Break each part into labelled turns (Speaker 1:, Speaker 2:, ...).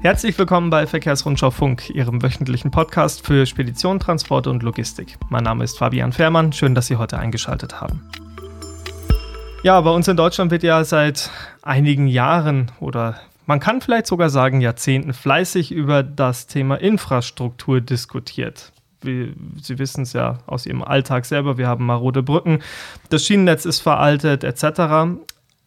Speaker 1: Herzlich willkommen bei Verkehrsrundschau Funk, Ihrem wöchentlichen Podcast für Spedition, Transport und Logistik. Mein Name ist Fabian Fährmann. Schön, dass Sie heute eingeschaltet haben. Ja, bei uns in Deutschland wird ja seit einigen Jahren oder man kann vielleicht sogar sagen Jahrzehnten fleißig über das Thema Infrastruktur diskutiert. Sie wissen es ja aus Ihrem Alltag selber, wir haben marode Brücken, das Schienennetz ist veraltet etc.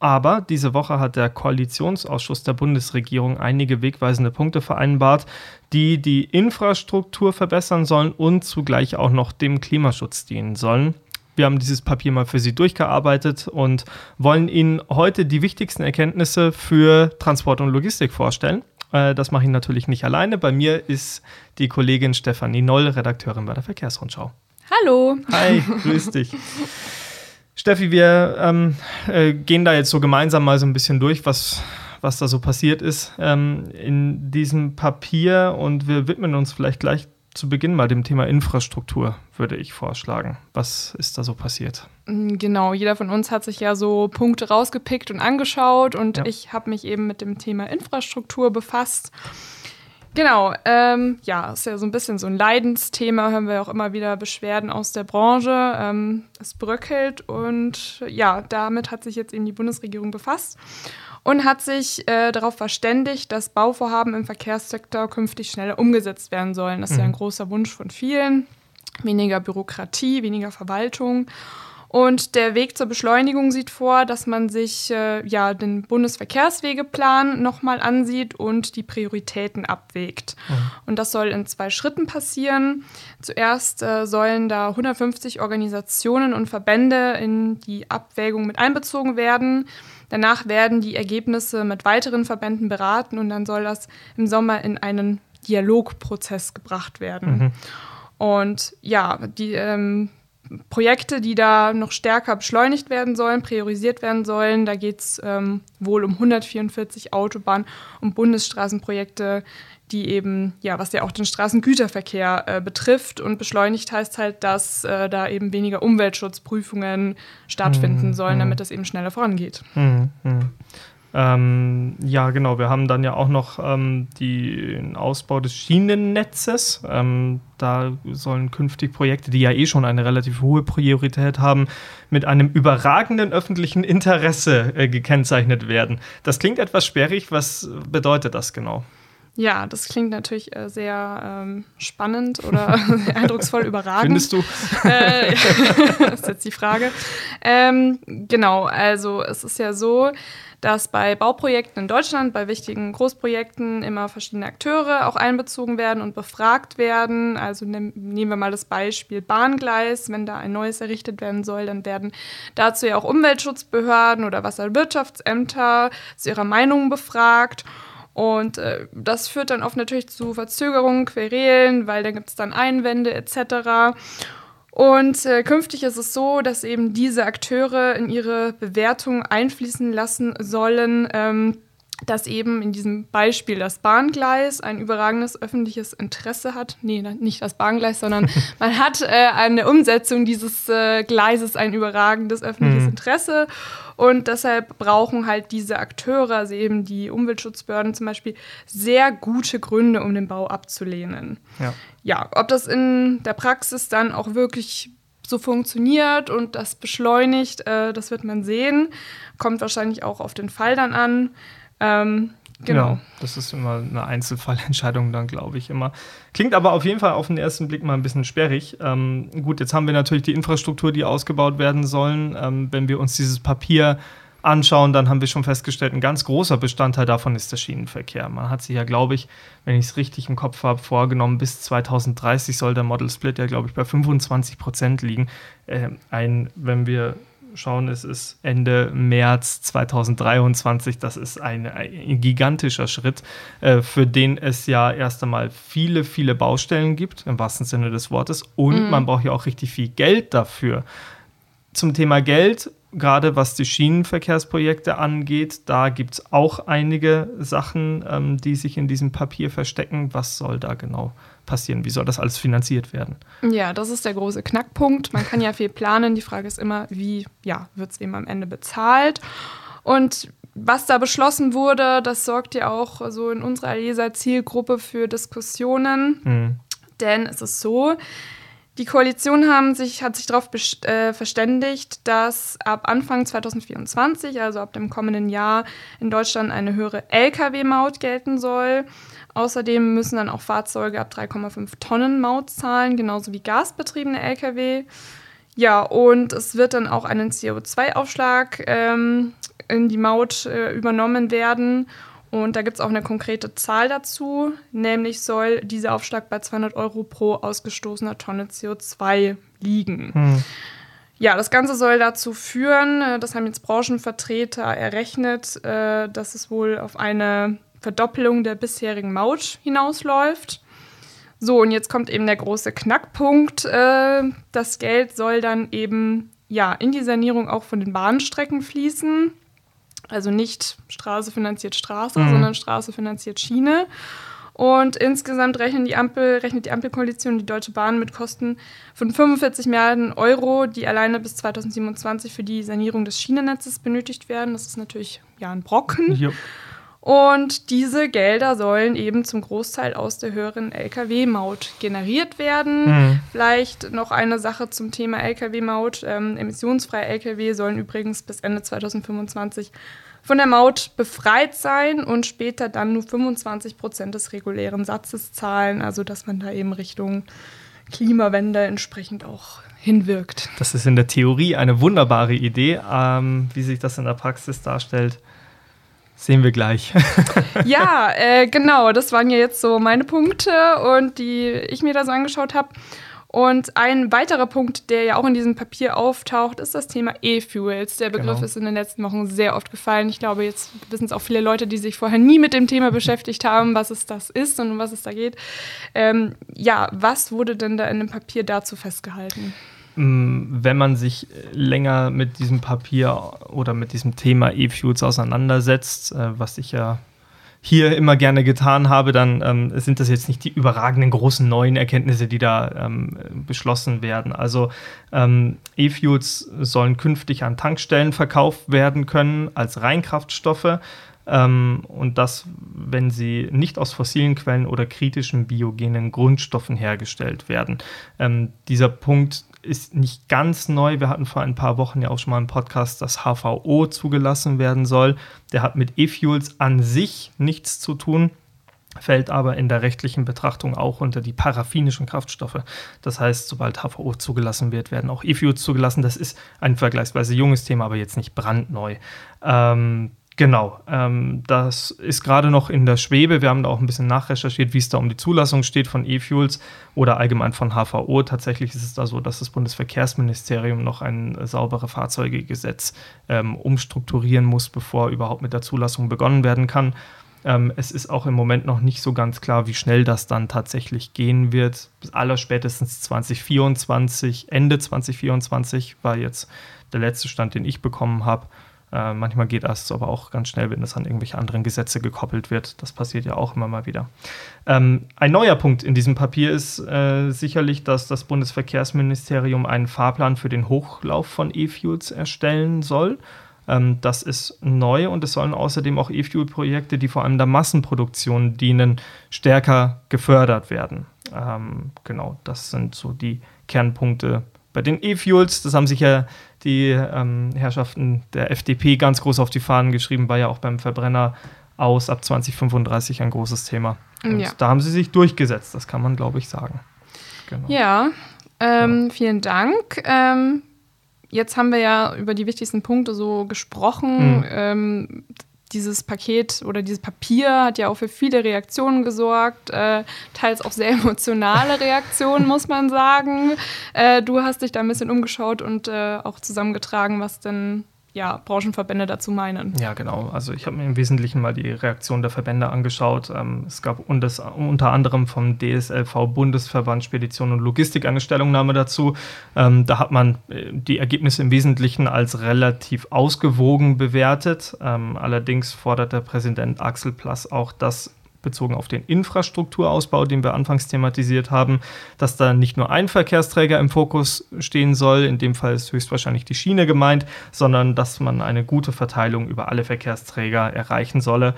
Speaker 1: Aber diese Woche hat der Koalitionsausschuss der Bundesregierung einige wegweisende Punkte vereinbart, die die Infrastruktur verbessern sollen und zugleich auch noch dem Klimaschutz dienen sollen. Wir haben dieses Papier mal für Sie durchgearbeitet und wollen Ihnen heute die wichtigsten Erkenntnisse für Transport und Logistik vorstellen. Äh, das mache ich natürlich nicht alleine. Bei mir ist die Kollegin Stefanie Noll, Redakteurin bei der Verkehrsrundschau.
Speaker 2: Hallo.
Speaker 1: Hi, grüß dich. Steffi, wir ähm, äh, gehen da jetzt so gemeinsam mal so ein bisschen durch, was, was da so passiert ist ähm, in diesem Papier und wir widmen uns vielleicht gleich zu Beginn mal dem Thema Infrastruktur, würde ich vorschlagen. Was ist da so passiert?
Speaker 2: Mm, genau, jeder von uns hat sich ja so Punkte rausgepickt und angeschaut und ja. ich habe mich eben mit dem Thema Infrastruktur befasst. Genau, ähm, ja, ist ja so ein bisschen so ein Leidensthema, hören wir auch immer wieder Beschwerden aus der Branche. Ähm, es bröckelt und ja, damit hat sich jetzt eben die Bundesregierung befasst und hat sich äh, darauf verständigt, dass Bauvorhaben im Verkehrssektor künftig schneller umgesetzt werden sollen. Das ist ja ein mhm. großer Wunsch von vielen. Weniger Bürokratie, weniger Verwaltung. Und der Weg zur Beschleunigung sieht vor, dass man sich äh, ja den Bundesverkehrswegeplan nochmal ansieht und die Prioritäten abwägt. Mhm. Und das soll in zwei Schritten passieren. Zuerst äh, sollen da 150 Organisationen und Verbände in die Abwägung mit einbezogen werden. Danach werden die Ergebnisse mit weiteren Verbänden beraten und dann soll das im Sommer in einen Dialogprozess gebracht werden. Mhm. Und ja, die ähm, Projekte, die da noch stärker beschleunigt werden sollen, priorisiert werden sollen. Da geht es ähm, wohl um 144 Autobahn- und Bundesstraßenprojekte, die eben, ja, was ja auch den Straßengüterverkehr äh, betrifft. Und beschleunigt heißt halt, dass äh, da eben weniger Umweltschutzprüfungen stattfinden mhm. sollen, mhm. damit es eben schneller vorangeht. Mhm.
Speaker 1: Ähm, ja, genau. Wir haben dann ja auch noch ähm, den Ausbau des Schienennetzes. Ähm, da sollen künftig Projekte, die ja eh schon eine relativ hohe Priorität haben, mit einem überragenden öffentlichen Interesse äh, gekennzeichnet werden. Das klingt etwas sperrig. Was bedeutet das genau?
Speaker 2: Ja, das klingt natürlich äh, sehr ähm, spannend oder eindrucksvoll überragend.
Speaker 1: Findest du?
Speaker 2: Äh, das ist jetzt die Frage. Ähm, genau, also es ist ja so, dass bei Bauprojekten in Deutschland, bei wichtigen Großprojekten immer verschiedene Akteure auch einbezogen werden und befragt werden. Also nehmen wir mal das Beispiel Bahngleis. Wenn da ein neues errichtet werden soll, dann werden dazu ja auch Umweltschutzbehörden oder Wasserwirtschaftsämter zu ihrer Meinung befragt. Und äh, das führt dann oft natürlich zu Verzögerungen, Querelen, weil dann gibt es dann Einwände etc. Und äh, künftig ist es so, dass eben diese Akteure in ihre Bewertung einfließen lassen sollen, ähm, dass eben in diesem Beispiel das Bahngleis ein überragendes öffentliches Interesse hat. Nee, nicht das Bahngleis, sondern man hat äh, an der Umsetzung dieses äh, Gleises ein überragendes öffentliches mhm. Interesse. Und deshalb brauchen halt diese Akteure, also eben die Umweltschutzbehörden zum Beispiel, sehr gute Gründe, um den Bau abzulehnen. Ja, ja ob das in der Praxis dann auch wirklich so funktioniert und das beschleunigt, äh, das wird man sehen. Kommt wahrscheinlich auch auf den Fall dann an. Ähm, Genau. Ja,
Speaker 1: das ist immer eine Einzelfallentscheidung dann, glaube ich, immer. Klingt aber auf jeden Fall auf den ersten Blick mal ein bisschen sperrig. Ähm, gut, jetzt haben wir natürlich die Infrastruktur, die ausgebaut werden sollen. Ähm, wenn wir uns dieses Papier anschauen, dann haben wir schon festgestellt, ein ganz großer Bestandteil davon ist der Schienenverkehr. Man hat sich ja, glaube ich, wenn ich es richtig im Kopf habe, vorgenommen, bis 2030 soll der Model Split ja, glaube ich, bei 25 Prozent liegen. Äh, ein, wenn wir schauen, es ist Ende März 2023. Das ist ein, ein gigantischer Schritt, äh, für den es ja erst einmal viele, viele Baustellen gibt, im wahrsten Sinne des Wortes. Und mhm. man braucht ja auch richtig viel Geld dafür. Zum Thema Geld, gerade was die Schienenverkehrsprojekte angeht, da gibt es auch einige Sachen, ähm, die sich in diesem Papier verstecken. Was soll da genau passieren? Wie soll das alles finanziert werden?
Speaker 2: Ja, das ist der große Knackpunkt. Man kann ja viel planen. Die Frage ist immer, wie ja, wird es eben am Ende bezahlt? Und was da beschlossen wurde, das sorgt ja auch so in unserer Leser-Zielgruppe für Diskussionen. Mhm. Denn es ist so, die Koalition haben sich, hat sich darauf äh, verständigt, dass ab Anfang 2024, also ab dem kommenden Jahr, in Deutschland eine höhere Lkw-Maut gelten soll. Außerdem müssen dann auch Fahrzeuge ab 3,5 Tonnen Maut zahlen, genauso wie gasbetriebene Lkw. Ja, und es wird dann auch einen CO2-Aufschlag ähm, in die Maut äh, übernommen werden. Und da gibt es auch eine konkrete Zahl dazu, nämlich soll dieser Aufschlag bei 200 Euro pro ausgestoßener Tonne CO2 liegen. Hm. Ja, das Ganze soll dazu führen, äh, das haben jetzt Branchenvertreter errechnet, äh, dass es wohl auf eine Verdoppelung der bisherigen Maut hinausläuft. So, und jetzt kommt eben der große Knackpunkt. Äh, das Geld soll dann eben ja in die Sanierung auch von den Bahnstrecken fließen. Also nicht Straße finanziert Straße, mhm. sondern Straße finanziert Schiene. Und insgesamt rechnen die Ampel, rechnet die Ampelkoalition die Deutsche Bahn mit Kosten von 45 Milliarden Euro, die alleine bis 2027 für die Sanierung des Schienennetzes benötigt werden. Das ist natürlich ja ein Brocken. Jo. Und diese Gelder sollen eben zum Großteil aus der höheren Lkw-Maut generiert werden. Mhm. Vielleicht noch eine Sache zum Thema Lkw-Maut. Ähm, emissionsfreie Lkw sollen übrigens bis Ende 2025 von der Maut befreit sein und später dann nur 25 Prozent des regulären Satzes zahlen. Also dass man da eben Richtung Klimawende entsprechend auch hinwirkt.
Speaker 1: Das ist in der Theorie eine wunderbare Idee. Ähm, wie sich das in der Praxis darstellt, Sehen wir gleich.
Speaker 2: ja, äh, genau. Das waren ja jetzt so meine Punkte und die ich mir da so angeschaut habe. Und ein weiterer Punkt, der ja auch in diesem Papier auftaucht, ist das Thema E-Fuels. Der Begriff genau. ist in den letzten Wochen sehr oft gefallen. Ich glaube, jetzt wissen es auch viele Leute, die sich vorher nie mit dem Thema beschäftigt haben, was es das ist und um was es da geht. Ähm, ja, was wurde denn da in dem Papier dazu festgehalten?
Speaker 1: Mm, wenn man sich länger mit diesem Papier oder mit diesem Thema E-Fuels auseinandersetzt, äh, was ich ja hier immer gerne getan habe, dann ähm, sind das jetzt nicht die überragenden großen neuen Erkenntnisse, die da ähm, beschlossen werden. Also ähm, E-Fuels sollen künftig an Tankstellen verkauft werden können als Reinkraftstoffe. Ähm, und das, wenn sie nicht aus fossilen Quellen oder kritischen biogenen Grundstoffen hergestellt werden. Ähm, dieser Punkt ist nicht ganz neu. Wir hatten vor ein paar Wochen ja auch schon mal einen Podcast, dass HVO zugelassen werden soll. Der hat mit E-Fuels an sich nichts zu tun, fällt aber in der rechtlichen Betrachtung auch unter die paraffinischen Kraftstoffe. Das heißt, sobald HVO zugelassen wird, werden auch E-Fuels zugelassen. Das ist ein vergleichsweise junges Thema, aber jetzt nicht brandneu. Ähm, Genau, ähm, das ist gerade noch in der Schwebe. Wir haben da auch ein bisschen nachrecherchiert, wie es da um die Zulassung steht von E-Fuels oder allgemein von HVO. Tatsächlich ist es da so, dass das Bundesverkehrsministerium noch ein saubere Fahrzeugegesetz ähm, umstrukturieren muss, bevor überhaupt mit der Zulassung begonnen werden kann. Ähm, es ist auch im Moment noch nicht so ganz klar, wie schnell das dann tatsächlich gehen wird. Bis allerspätestens 2024, Ende 2024 war jetzt der letzte Stand, den ich bekommen habe. Äh, manchmal geht das aber auch ganz schnell, wenn das an irgendwelche anderen Gesetze gekoppelt wird. Das passiert ja auch immer mal wieder. Ähm, ein neuer Punkt in diesem Papier ist äh, sicherlich, dass das Bundesverkehrsministerium einen Fahrplan für den Hochlauf von E-Fuels erstellen soll. Ähm, das ist neu und es sollen außerdem auch E-Fuel-Projekte, die vor allem der Massenproduktion dienen, stärker gefördert werden. Ähm, genau, das sind so die Kernpunkte bei den E-Fuels. Das haben sich ja die ähm, Herrschaften der FDP ganz groß auf die Fahnen geschrieben, war ja auch beim Verbrenner aus ab 2035 ein großes Thema. Und ja. da haben sie sich durchgesetzt, das kann man, glaube ich, sagen.
Speaker 2: Genau. Ja, ähm, ja, vielen Dank. Ähm, jetzt haben wir ja über die wichtigsten Punkte so gesprochen. Mhm. Dieses Paket oder dieses Papier hat ja auch für viele Reaktionen gesorgt, äh, teils auch sehr emotionale Reaktionen, muss man sagen. Äh, du hast dich da ein bisschen umgeschaut und äh, auch zusammengetragen, was denn ja, Branchenverbände dazu meinen.
Speaker 1: Ja, genau. Also ich habe mir im Wesentlichen mal die Reaktion der Verbände angeschaut. Ähm, es gab undes, unter anderem vom DSLV Bundesverband Spedition und Logistik eine Stellungnahme dazu. Ähm, da hat man äh, die Ergebnisse im Wesentlichen als relativ ausgewogen bewertet. Ähm, allerdings fordert der Präsident Axel Plass auch, dass bezogen auf den Infrastrukturausbau, den wir anfangs thematisiert haben, dass da nicht nur ein Verkehrsträger im Fokus stehen soll, in dem Fall ist höchstwahrscheinlich die Schiene gemeint, sondern dass man eine gute Verteilung über alle Verkehrsträger erreichen solle.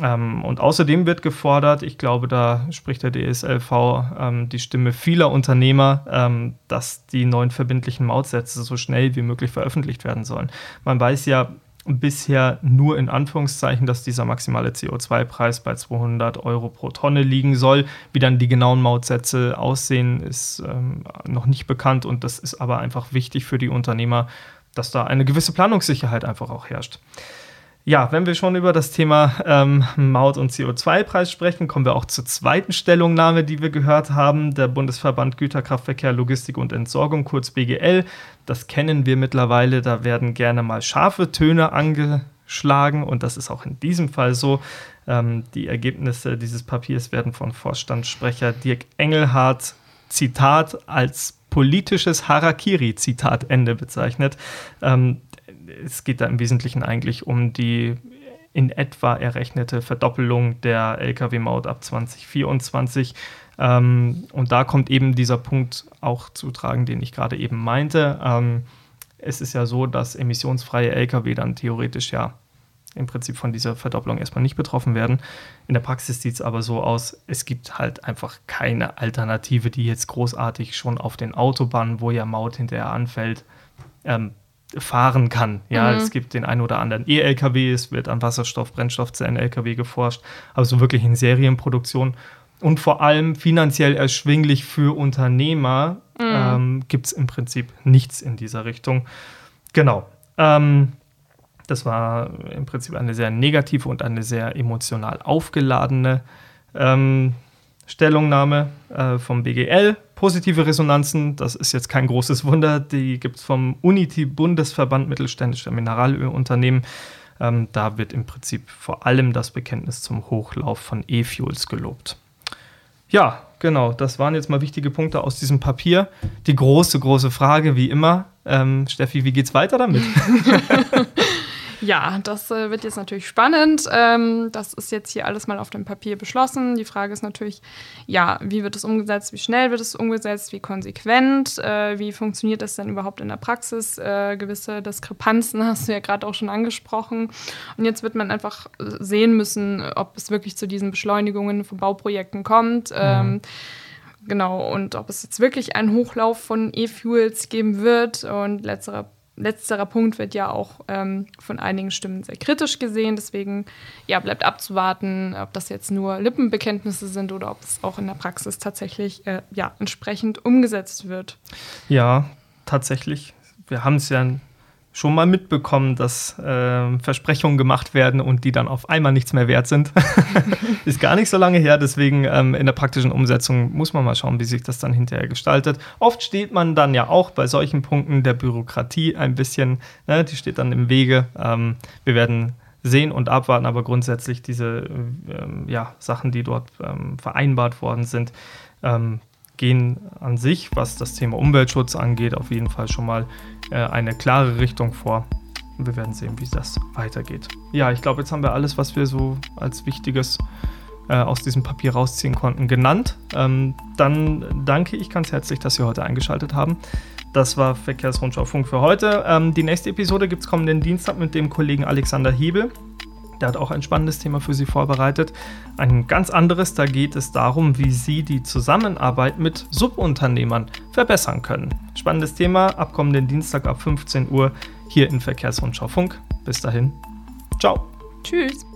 Speaker 1: Ähm, und außerdem wird gefordert, ich glaube, da spricht der DSLV ähm, die Stimme vieler Unternehmer, ähm, dass die neuen verbindlichen Mautsätze so schnell wie möglich veröffentlicht werden sollen. Man weiß ja, bisher nur in Anführungszeichen, dass dieser maximale CO2-Preis bei 200 Euro pro Tonne liegen soll. Wie dann die genauen Mautsätze aussehen, ist ähm, noch nicht bekannt und das ist aber einfach wichtig für die Unternehmer, dass da eine gewisse Planungssicherheit einfach auch herrscht. Ja, wenn wir schon über das Thema ähm, Maut- und CO2-Preis sprechen, kommen wir auch zur zweiten Stellungnahme, die wir gehört haben. Der Bundesverband Güterkraftverkehr, Logistik und Entsorgung, kurz BGL. Das kennen wir mittlerweile. Da werden gerne mal scharfe Töne angeschlagen und das ist auch in diesem Fall so. Ähm, die Ergebnisse dieses Papiers werden von Vorstandssprecher Dirk Engelhardt, Zitat, als politisches Harakiri, Zitat Ende bezeichnet. Ähm, es geht da im Wesentlichen eigentlich um die in etwa errechnete Verdoppelung der Lkw-Maut ab 2024. Ähm, und da kommt eben dieser Punkt auch zu tragen, den ich gerade eben meinte. Ähm, es ist ja so, dass emissionsfreie Lkw dann theoretisch ja im Prinzip von dieser Verdopplung erstmal nicht betroffen werden. In der Praxis sieht es aber so aus, es gibt halt einfach keine Alternative, die jetzt großartig schon auf den Autobahnen, wo ja Maut hinterher anfällt, ähm, fahren kann. Ja, mhm. es gibt den einen oder anderen E-LKW, es wird an Wasserstoff, Brennstoffzellen-LKW geforscht, aber so wirklich in Serienproduktion und vor allem finanziell erschwinglich für Unternehmer mhm. ähm, gibt es im Prinzip nichts in dieser Richtung. Genau. Ähm, das war im Prinzip eine sehr negative und eine sehr emotional aufgeladene ähm, Stellungnahme äh, vom BGL. Positive Resonanzen, das ist jetzt kein großes Wunder, die gibt es vom UNITI Bundesverband mittelständischer Mineralölunternehmen. Ähm, da wird im Prinzip vor allem das Bekenntnis zum Hochlauf von E-Fuels gelobt. Ja, genau, das waren jetzt mal wichtige Punkte aus diesem Papier. Die große, große Frage, wie immer, ähm, Steffi, wie geht's weiter damit?
Speaker 2: Ja, das äh, wird jetzt natürlich spannend. Ähm, das ist jetzt hier alles mal auf dem Papier beschlossen. Die Frage ist natürlich, ja, wie wird es umgesetzt, wie schnell wird es umgesetzt, wie konsequent, äh, wie funktioniert das denn überhaupt in der Praxis? Äh, gewisse Diskrepanzen hast du ja gerade auch schon angesprochen. Und jetzt wird man einfach sehen müssen, ob es wirklich zu diesen Beschleunigungen von Bauprojekten kommt. Mhm. Ähm, genau, und ob es jetzt wirklich einen Hochlauf von E-Fuels geben wird. Und letzterer letzterer Punkt wird ja auch ähm, von einigen Stimmen sehr kritisch gesehen. Deswegen ja, bleibt abzuwarten, ob das jetzt nur Lippenbekenntnisse sind oder ob es auch in der Praxis tatsächlich äh, ja, entsprechend umgesetzt wird.
Speaker 1: Ja, tatsächlich. Wir haben es ja schon mal mitbekommen, dass äh, Versprechungen gemacht werden und die dann auf einmal nichts mehr wert sind. ist gar nicht so lange her, deswegen ähm, in der praktischen Umsetzung muss man mal schauen, wie sich das dann hinterher gestaltet. Oft steht man dann ja auch bei solchen Punkten der Bürokratie ein bisschen, ne, die steht dann im Wege. Ähm, wir werden sehen und abwarten, aber grundsätzlich diese ähm, ja, Sachen, die dort ähm, vereinbart worden sind, ähm, gehen an sich, was das Thema Umweltschutz angeht, auf jeden Fall schon mal äh, eine klare Richtung vor. Und wir werden sehen, wie das weitergeht. Ja, ich glaube, jetzt haben wir alles, was wir so als Wichtiges äh, aus diesem Papier rausziehen konnten, genannt. Ähm, dann danke ich ganz herzlich, dass Sie heute eingeschaltet haben. Das war Verkehrsrundschau Funk für heute. Ähm, die nächste Episode gibt es kommenden Dienstag mit dem Kollegen Alexander Hebel. Der hat auch ein spannendes Thema für Sie vorbereitet. Ein ganz anderes, da geht es darum, wie Sie die Zusammenarbeit mit Subunternehmern verbessern können. Spannendes Thema, ab kommenden Dienstag ab 15 Uhr hier in Verkehrsrundschau Funk. Bis dahin, ciao.
Speaker 2: Tschüss.